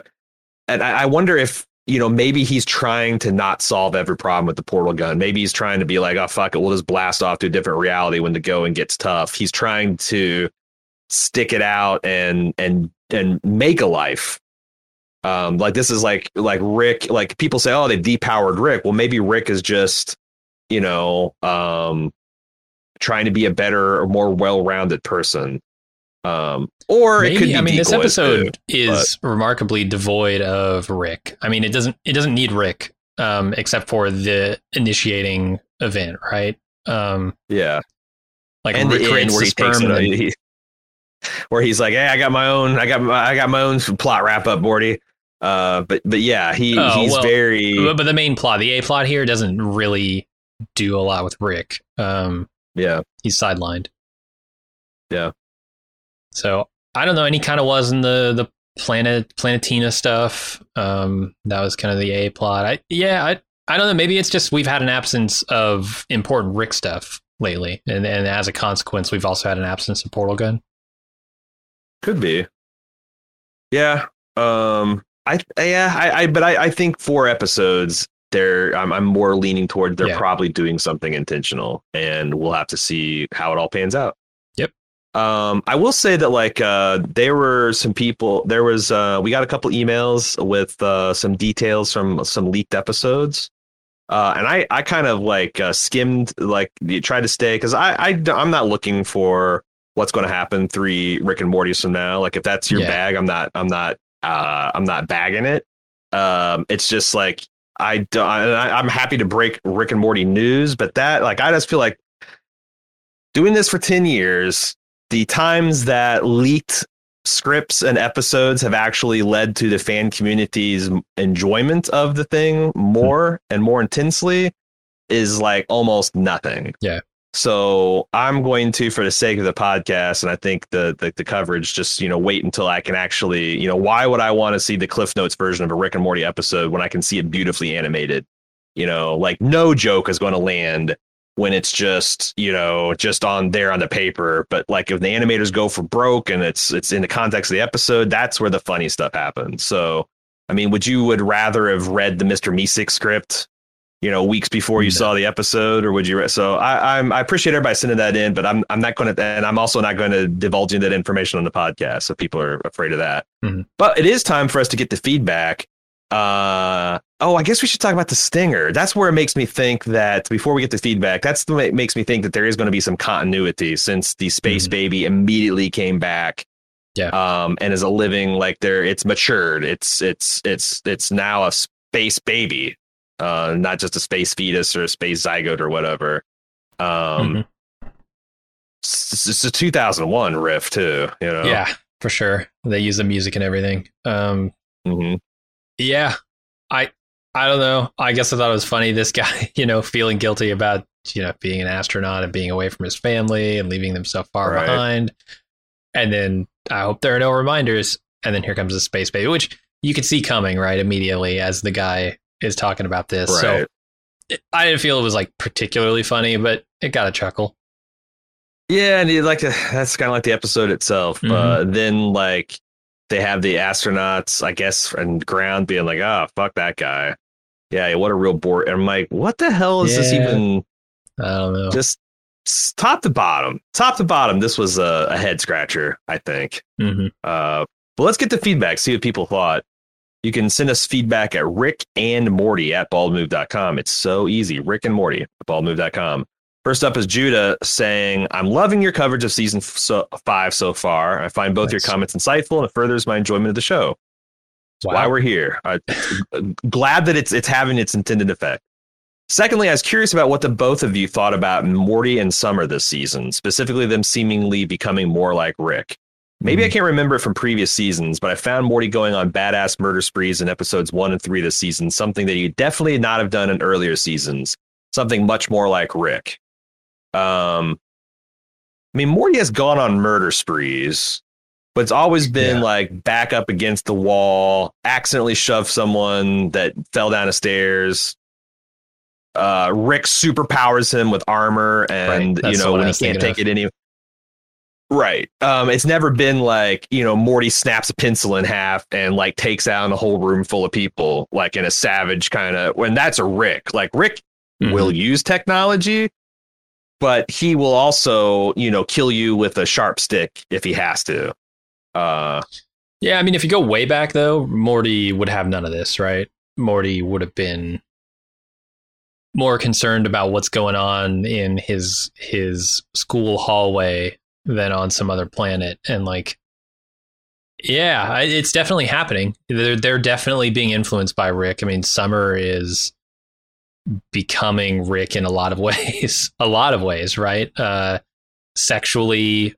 and I, I wonder if you know maybe he's trying to not solve every problem with the portal gun. Maybe he's trying to be like, oh fuck it, we'll just blast off to a different reality when the going gets tough. He's trying to stick it out and and and make a life. Um, like this is like like Rick. Like people say, oh, they depowered Rick. Well, maybe Rick is just you know um trying to be a better or more well-rounded person. Um, or it could be. I mean, this episode too. is remarkably devoid of Rick. I mean, it doesn't it doesn't need Rick, um, except for the initiating event, right? Um, Yeah, like and Rick the creates where the he sperm, it, and he, where he's like, "Hey, I got my own, I got my, I got my own plot wrap up, Morty." Uh, but but yeah, he Oh, he's well, very but, but the main plot, the A plot here, doesn't really do a lot with Rick. Um, yeah he's sidelined. Yeah. So I don't know. And he kind of was in the the planet Planetina stuff. Um, that was kind of the A plot. I yeah. I I don't know. Maybe it's just we've had an absence of important Rick stuff lately, and and as a consequence, we've also had an absence of Portal Gun. could be. Yeah. Um. I yeah. I. I but I. I think four episodes. They're. I'm. I'm more leaning toward they're Yeah. probably doing something intentional, and we'll have to see how it all pans out. Um. I will say that like uh, there were some people. There was. Uh. We got a couple emails with uh some details from some leaked episodes. Uh, and I, I kind of like uh, skimmed, like you tried to stay because I, I, I'm not looking for what's going to happen three Rick and Morty's from now. Like if that's your Yeah. bag, I'm not, I'm not, uh, I'm not bagging it. Um, it's just like I, don't, I, I'm happy to break Rick and Morty news, but that, like, I just feel like doing this for ten years, the times that leaked scripts and episodes have actually led to the fan community's enjoyment of the thing more and more intensely is like almost nothing. Yeah. So I'm going to, for the sake of the podcast, and I think the, the the coverage, just you know, wait until I can actually, you know, why would I want to see the Cliff Notes version of a Rick and Morty episode when I can see it beautifully animated? You know, like no joke is going to land when it's just you know just on there on the paper. But like if the animators go for broke and it's it's in the context of the episode, that's where the funny stuff happens. So I mean, would you would rather have read the Mr. Meeseek script? You know, weeks before you No. saw the episode, or would you? re- So I, I'm I appreciate everybody sending that in, but I'm I'm not going to, and I'm also not going to divulge that information on the podcast, so people are afraid of that. Mhm. But it is time for us to get the feedback. Uh oh, I guess we should talk about the stinger. That's where it makes me think that before we get the feedback, that's the way it makes me think that there is going to be some continuity since the space Mhm. baby immediately came back. Yeah. Um, and is a living like there, it's matured. It's it's it's it's now a space baby. uh, not just a space fetus or a space zygote or whatever. Um, Mhm. it's, it's a 2001 riff too, you know. Yeah, for sure. They use the music and everything. Um, hmm yeah, I I don't know. I guess I thought it was funny. This guy, you know, feeling guilty about you know being an astronaut and being away from his family and leaving them so far Right. behind. And then I hope there are no reminders. And then here comes the space baby, which you could see coming right immediately as the guy is talking about this. So Right. it- I didn't feel it was like particularly funny, but it got a chuckle. Yeah, and you like to, that's kind of like the episode itself. Mhm. Uh, then like they have the astronauts, I guess, and ground being like, "Oh, fuck that guy." Yeah, what a real bore. And I'm like, what the hell is this even? I don't know. Just top to bottom, top to bottom. This was a, a head scratcher, I think. hmm Uh, but let's get the feedback, see what people thought. You can send us feedback at Rick and Morty at baldmove.com. It's so easy. Rick and Morty at baldmove.com. First up is Judah saying, I'm loving your coverage of season f- so, five so far. I find both your comments insightful and it furthers my enjoyment of the show. That's why we're here. I, glad that it's it's having its intended effect. Secondly, I was curious about what the both of you thought about Morty and Summer this season, specifically them seemingly becoming more like Rick. Maybe I can't remember it from previous seasons, but I found Morty going on badass murder sprees in episodes one and three this season, something that he definitely not have done in earlier seasons. Something much more like Rick. Um, I mean, Morty has gone on murder sprees, but it's always been Yeah. like back up against the wall, accidentally shove someone that fell down a stairs. Uh, Rick superpowers him with armor, and Right, you know when he can't take it any. Right. Um, it's never been like, you know, Morty snaps a pencil in half and like takes out a whole room full of people, like in a savage kind of when that's a Rick. Like Rick Mhm. will use technology, but he will also, you know, kill you with a sharp stick if he has to. Uh Yeah, I mean, if you go way back though, Morty would have none of this, right? Morty would have been more concerned about what's going on in his his school hallway than on some other planet, and like, yeah, it's definitely happening. They're they're definitely being influenced by Rick. I mean, Summer is becoming Rick in a lot of ways, a lot of ways, right? Uh, sexually,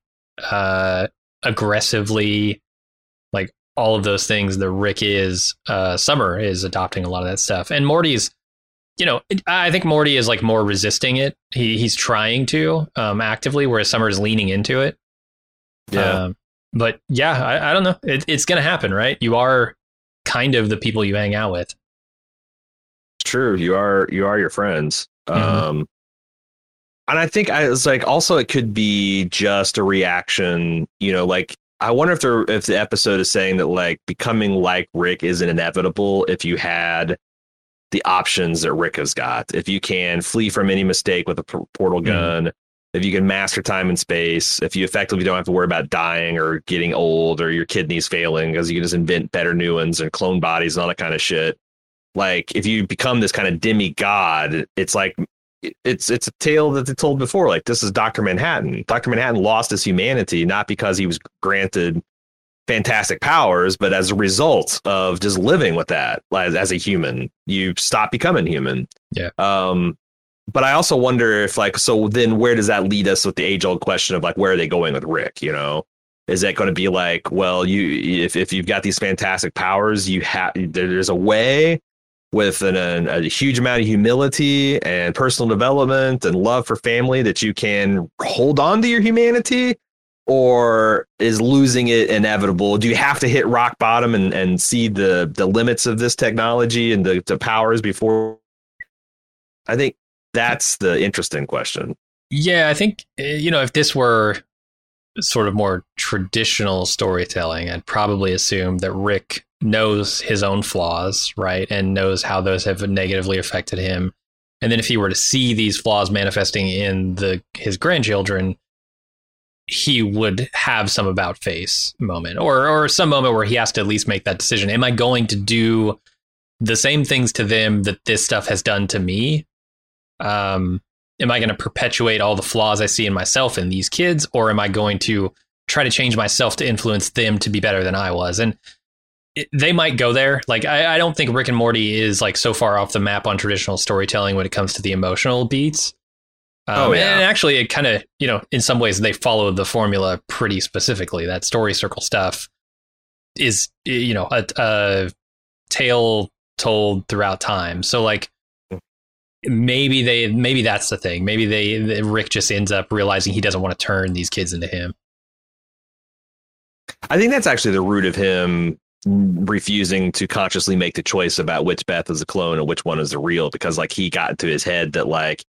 uh, aggressively like all of those things the Rick is, uh, Summer is adopting a lot of that stuff. And Morty's, you know, I think Morty is like more resisting it. He he's trying to um, actively, whereas Summer is leaning into it. yeah. Um, but yeah, I, I don't know. It, it's going to happen, right? You are kind of the people you hang out with. true. You are you are your friends. Mhm. Um and I think I was like also it could be just a reaction, you know, like I wonder if there if the episode is saying that like becoming like Rick isn't inevitable if you had the options that Rick has got. If you can flee from any mistake with a portal Mhm. gun, if you can master time and space, if you effectively don't have to worry about dying or getting old or your kidneys failing because you can just invent better new ones and clone bodies and all that kind of shit. Like if you become this kind of demigod, it's like it's it's a tale that they told before. Like this is Doctor Manhattan. Doctor Manhattan lost his humanity not because he was granted fantastic powers, but as a result of just living with that as, as a human, you stop becoming human. Yeah. Um, but I also wonder if like so then where does that lead us with the age old question of like where are they going with Rick? You know, is that going to be like well you if if you've got these fantastic powers you have there's a way with an, an, a huge amount of humility and personal development and love for family that you can hold on to your humanity or is losing it inevitable? Do you have to hit rock bottom and, and see the the limits of this technology and the, the powers before? I think that's the interesting question. Yeah, I think uh, you know if this were sort of more traditional storytelling, I'd probably assume that Rick knows his own flaws, right, and knows how those have negatively affected him. And then if he were to see these flaws manifesting in the his grandchildren, he would have some about face moment or or some moment where he has to at least make that decision. Am I going to do the same things to them that this stuff has done to me? Um, am I going to perpetuate all the flaws I see in myself in these kids, or am I going to try to change myself to influence them to be better than I was? And it, they might go there. Like I, I don't think Rick and Morty is like so far off the map on traditional storytelling when it comes to the emotional beats. Um, Oh, yeah. And actually, it kind of you know in some ways they follow the formula pretty specifically. That story circle stuff is you know a, a tale told throughout time. So like maybe they maybe that's the thing. Maybe they, they Rick just ends up realizing he doesn't want to turn these kids into him. I think that's actually the root of him refusing to consciously make the choice about which Beth is a clone and which one is the real because like he got into his head that like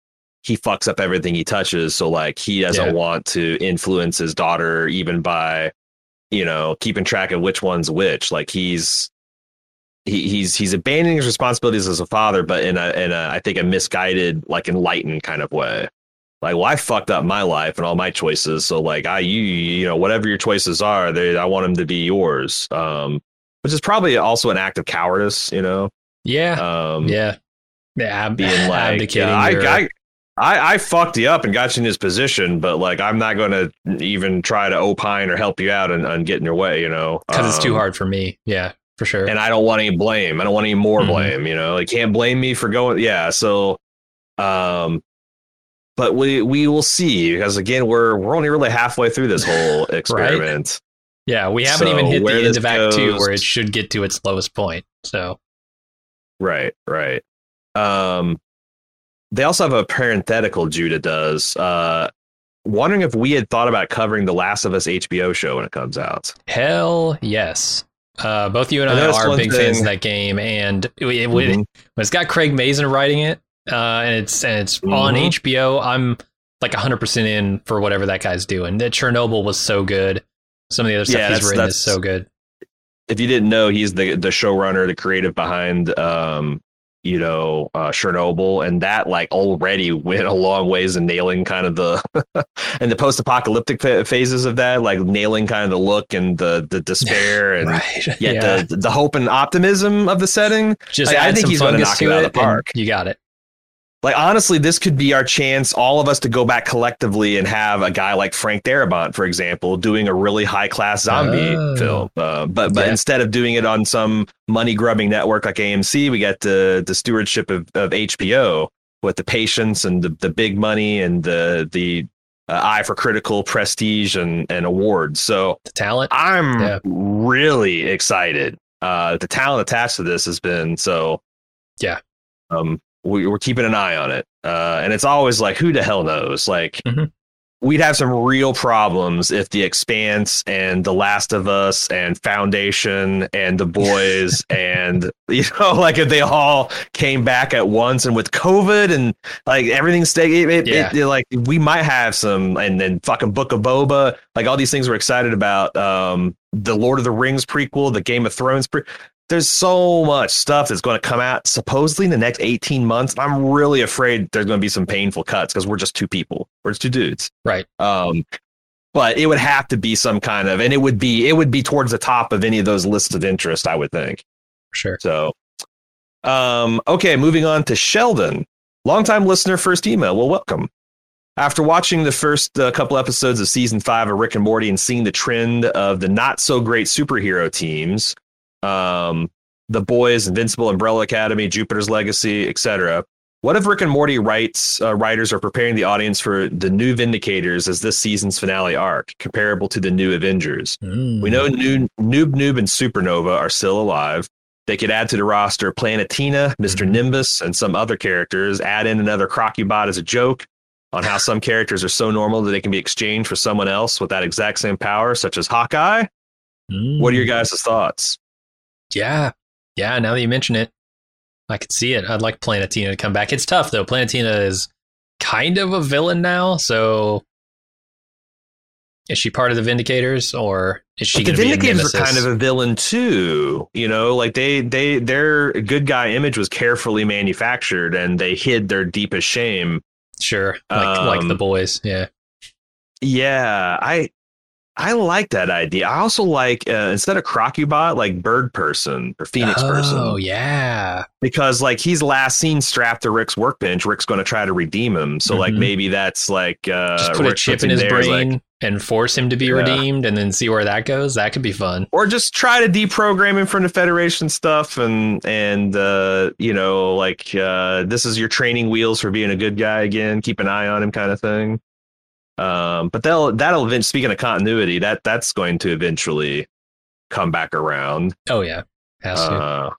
he fucks up everything he touches. So like he doesn't Yeah. want to influence his daughter even by you know keeping track of which one's which. Like he's he, he's he's abandoning his responsibilities as a father but in a in a I think a misguided like enlightened kind of way. Like well i fucked up my life and all my choices. So like i you you know whatever your choices are they i want them to be yours. Um which is probably also an act of cowardice you know Yeah, um yeah, yeah. ab- being like yeah, I, your- I I, I fucked you up and got you in this position, but like I'm not going to even try to opine or help you out and, and get in your way, you know, because it's too Um, hard for me. Yeah, for sure. and I don't want any blame. I don't want any more Mhm. blame. You know, like can't blame me for going. Yeah, so, um, but we we will see because again we're we're only really halfway through this whole experiment. Yeah, we haven't so even hit the end of Act Two where it should get to its lowest point. So Right, right. Um, they also have a parenthetical. Judah does. Uh, wondering if we had thought about covering the Last of Us HBO show when it comes out. hell yes. Uh, both you and I I, are big fans of that game, and it, it, Mhm. when it's got Craig Mazin writing it, uh, and it's and it's on Mhm. HBO. I'm like 100 percent in for whatever that guy's doing. That Chernobyl was so good. Some of the other stuff Yeah, he's written is so good. if you didn't know, he's the the showrunner, the creative behind um, you know, uh Chernobyl, and that like already went a long ways in nailing kind of the and the post apocalyptic phases of that, like nailing kind of the look and the the despair and right. yet yeah. the the hope and optimism of the setting. Just Like, I think he's gonna knock it out of the park. You got it. Like honestly, this could be our chance, all of us, to go back collectively and have a guy like Frank Darabont, for example, doing a really high class zombie Oh. film. Uh, but but Yeah. instead of doing it on some money grubbing network like AMC, we get the the stewardship of, of HBO with the patience and the, the big money and the the uh, eye for critical prestige and, and awards. So The talent. I'm Yeah. really excited. Uh, the talent attached to this has been so. Yeah. Um, we, we're keeping an eye on it, uh, and it's always like, who the hell knows? Like, Mhm. we'd have some real problems if The Expanse and The Last of Us and Foundation and The Boys and you know, like if they all came back at once and with COVID and like everything stay, it, it, it- like we might have some, and then fucking Book of Boba, like all these things we're excited about. Um, the Lord of the Rings prequel, the Game of Thrones. Pre- there's so much stuff that's going to come out supposedly in the next 18 months. I'm really afraid there's going to be some painful cuts because we're just two people. We're just two dudes. Right. Um, but it would have to be some kind of, and it would be, it would be towards the top of any of those lists of interest, I would think. For sure. So, um, okay, moving on to Sheldon, longtime listener, first email. Well, welcome. After watching the first uh, couple episodes of season five of Rick and Morty and seeing the trend of the not so great superhero teams, um, the Boys, Invincible, Umbrella Academy, Jupiter's Legacy, etc. What if Rick and Morty writes uh, writers are preparing the audience for the new Vindicators as this season's finale arc, comparable to the new Avengers? Mm. We know new, Noob Noob and Supernova are still alive. They could add to the roster Planetina, mister Mhm. Nimbus, and some other characters. Add in another Crocubot as a joke on how some characters are so normal that they can be exchanged for someone else with that exact same power, such as Hawkeye. Mm. What are your guys' thoughts? Yeah. Yeah. Now that you mention it, I could see it. I'd like Planetina to come back. It's tough though. Planetina is kind of a villain now. So is she part of the Vindicators or is she But the going to be a Vindicators are kind of a villain too. You know, like they they their good guy image was carefully manufactured, and they hid their deepest shame sure. Like, like the Um, boys. Yeah. Yeah, I I like that idea. I also like uh, instead of Crocubot, like Bird Person or Phoenix Person. Oh yeah, because like he's last seen strapped to Rick's workbench. Rick's going to try to redeem him. So like Mhm. maybe that's like uh, just put Rick a chip in his there brain like- and force him to be Yeah. redeemed, and then see where that goes. That could be fun. or just try to deprogram him from the Federation stuff and and uh, you know like uh, this is your training wheels for being a good guy again. Keep an eye on him, kind of thing. Um, but they'll that'll event. Speaking of continuity, that that's going to eventually come back around. Oh yeah. Uh,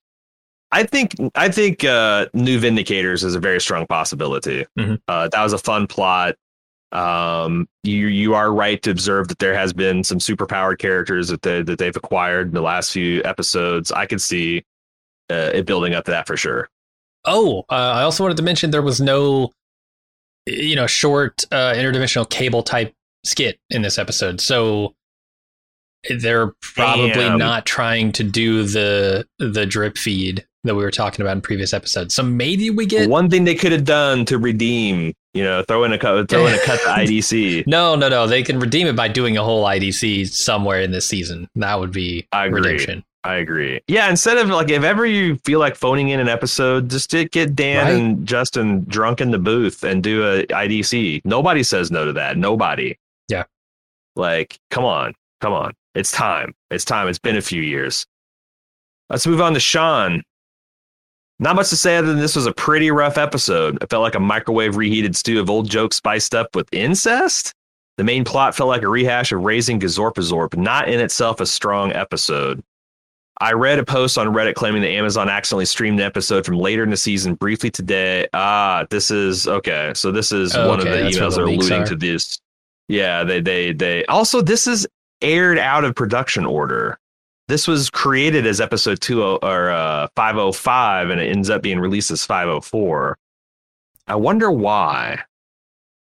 I think I think uh, New Vindicators is a very strong possibility. Mhm. Uh, that was a fun plot. Um, you you are right to observe that there has been some superpowered characters that they, that they've acquired in the last few episodes. I could see uh, it building up to that for sure. Oh, uh, I also wanted to mention there was no, you know, short uh, interdimensional cable type skit in this episode, so they're probably Damn. not trying to do the the drip feed that we were talking about in previous episodes. So maybe we get One thing they could have done to redeem, you know, throw in a cut, throw in a cut to IDC. no, no, no. They can redeem it by doing a whole IDC somewhere in this season. That would be I agree. redemption. I agree. Yeah, instead of like if ever you feel like phoning in an episode, just get Dan Right. and Justin drunk in the booth and do a IDC. Nobody says no to that. Nobody. Yeah. Like, come on, come on. It's time. It's time. It's been a few years. Let's move on to Sean. Not much to say other than this was a pretty rough episode. It felt like a microwave reheated stew of old jokes spiced up with incest. The main plot felt like a rehash of raising Gazorpazorp, not in itself a strong episode. I read a post on Reddit claiming that Amazon accidentally streamed an episode from later in the season briefly today. Ah, this is okay. So this is Oh, one of the that's emails that are alluding are. to this. Yeah, they they they also this is aired out of production order. This was created as episode two o- or uh, five oh five, and it ends up being released as five oh four. I wonder why.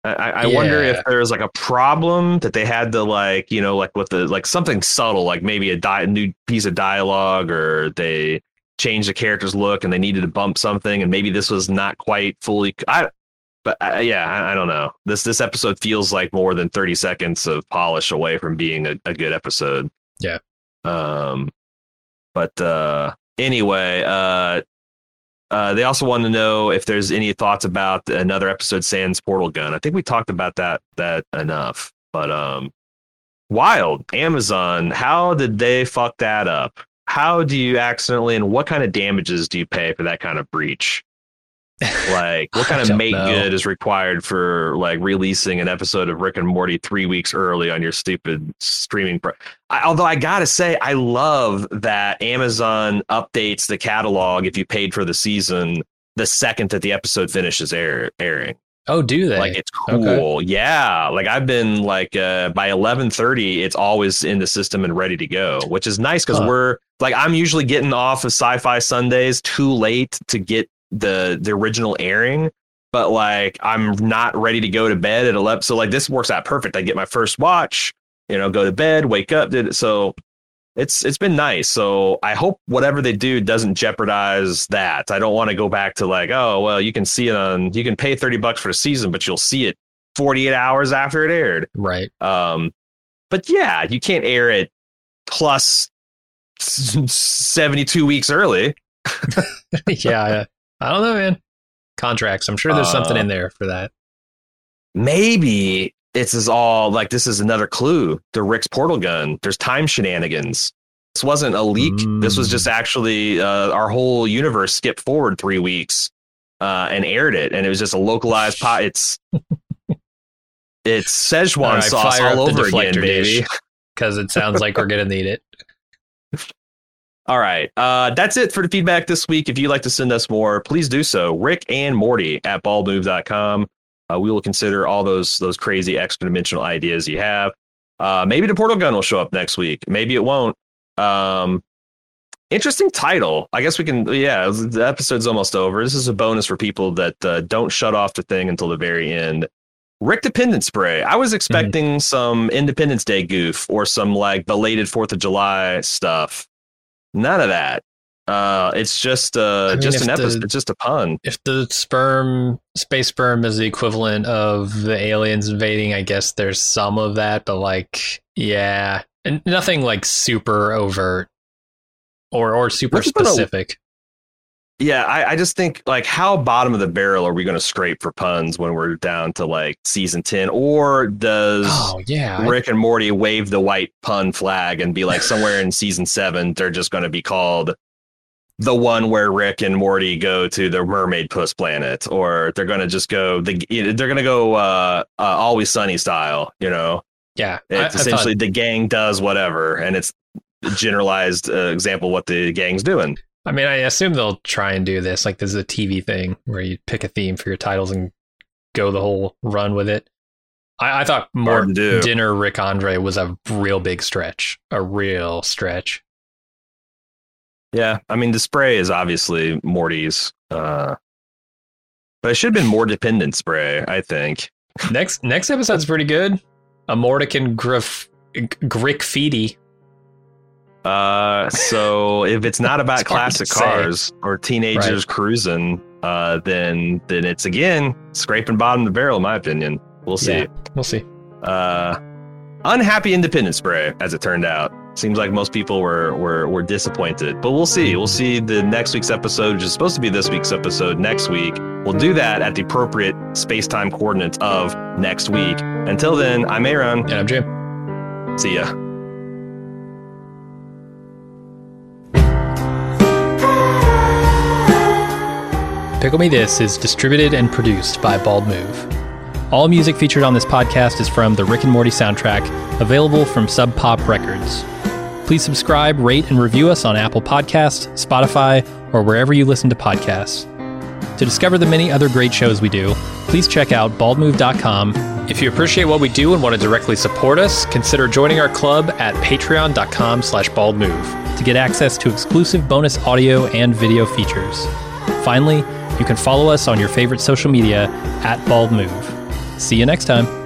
I, I I wonder Yeah. if there's like a problem that they had to like you know like with the like something subtle like maybe a di- new piece of dialogue or they changed the character's look and they needed to bump something and maybe this was not quite fully I but uh, yeah I, I don't know this this episode feels like more than 30 seconds of polish away from being a, a good episode Yeah. um but uh anyway uh uh, they also want to know if there's any thoughts about another episode sans portal gun. I think we talked about that that enough. But um wild Amazon, how did they fuck that up? How do you accidentally and what kind of damages do you pay for that kind of breach? Like what kind of make know. good is required for like releasing an episode of Rick and Morty 3 weeks early on your stupid streaming pro- I, although I got to say I love that Amazon updates the catalog if you paid for the season the second that the episode finishes air, airing. Oh, do they? Like it's Okay. cool. Yeah. Like I've been like uh by eleven thirty, it's always in the system and ready to go, which is nice because Huh. we're like I'm usually getting off of sci-fi Sundays too late to get the the original airing. But like I'm not ready to go to bed at eleven. So like this works out perfect. I get my first watch, you know, go to bed, wake up, did it. So it's it's been nice. So I hope whatever they do doesn't jeopardize that. I don't want to go back to like, oh well, you can see it on you can pay 30 bucks for the season, but you'll see it 48 hours after it aired. right. Um but yeah, you can't air it 72 weeks early. yeah, I, don't know, man. Contracts. I'm sure there's something Uh, in there for that. Maybe it's is all like this is another clue to Rick's portal gun. There's time shenanigans. This wasn't a leak. This was Mm. just actually uh, our whole universe skipped forward three weeks uh, and aired it, and it was just a localized pot. It's it's Szechuan All right, sauce all over again, baby. Because it sounds like we're gonna need it. All right. Uh, that's it for the feedback this week. If you'd like to send us more, please do so. Rick and Morty at baldmove.com. Uh, we will consider all those those crazy extra dimensional ideas you have. Uh, maybe the portal gun will show up next week. Maybe it won't. Um, interesting title. I guess we can. Yeah, the episode's almost over. This is a bonus for people that uh, don't shut off the thing until the very end. Rickdependence Spray. I was expecting some Independence Day goof or some like belated Fourth of July stuff. None of that. Uh, it's just uh, I mean, just an episode. the- It's just a pun. If the sperm, space sperm, is the equivalent of the aliens invading, I guess there's some of that, but like Yeah, and nothing like super overt or or super What's specific. Yeah, I, I just think like how bottom of the barrel are we going to scrape for puns when we're down to like season ten, or does Oh yeah, I- Rick and Morty wave the white pun flag and be like somewhere in season seven they're just going to be called the one where Rick and Morty go to the mermaid puss planet, or they're going to just go the they're going to go uh, uh, always sunny style, you know. yeah. I- I It's thought- essentially the gang does whatever, and it's a generalized uh, example of what the gang's doing. I mean, I assume they'll try and do this. Like, this is a TV thing where you pick a theme for your titles and go the whole run with it. I, I thought more Hard to do. dinner Rick Andre was a real big stretch, a real stretch. Yeah, I mean the spray is obviously Morty's, uh, but it should have been more dependent spray. I think. Next next episode's pretty good. A Mordican Griff Grick Feedy. Uh, so if it's not about It's classic say. cars or teenagers cruising, uh, then then it's again scraping bottom of the barrel, in my opinion. We'll see. Yeah, we'll see. Uh, unhappy independent spray, as it turned out. Seems like most people were were were disappointed, but we'll see. We'll see the next week's episode, which is supposed to be this week's episode next week. We'll do that at the appropriate space time coordinates of next week. Until then, I'm Aaron. And I'm Jim. See ya. Pickle Me This is distributed and produced by Bald Move. All music featured on this podcast is from the Rick and Morty soundtrack, available from Sub Pop Records. Please subscribe, rate, and review us on Apple Podcasts, Spotify, or wherever you listen to podcasts. To discover the many other great shows we do, please check out baldmove.com. If you appreciate what we do and want to directly support us, consider joining our club at patreon.com slash baldmove to get access to exclusive bonus audio and video features. Finally, you can follow us on your favorite social media at Bald Move. See you next time.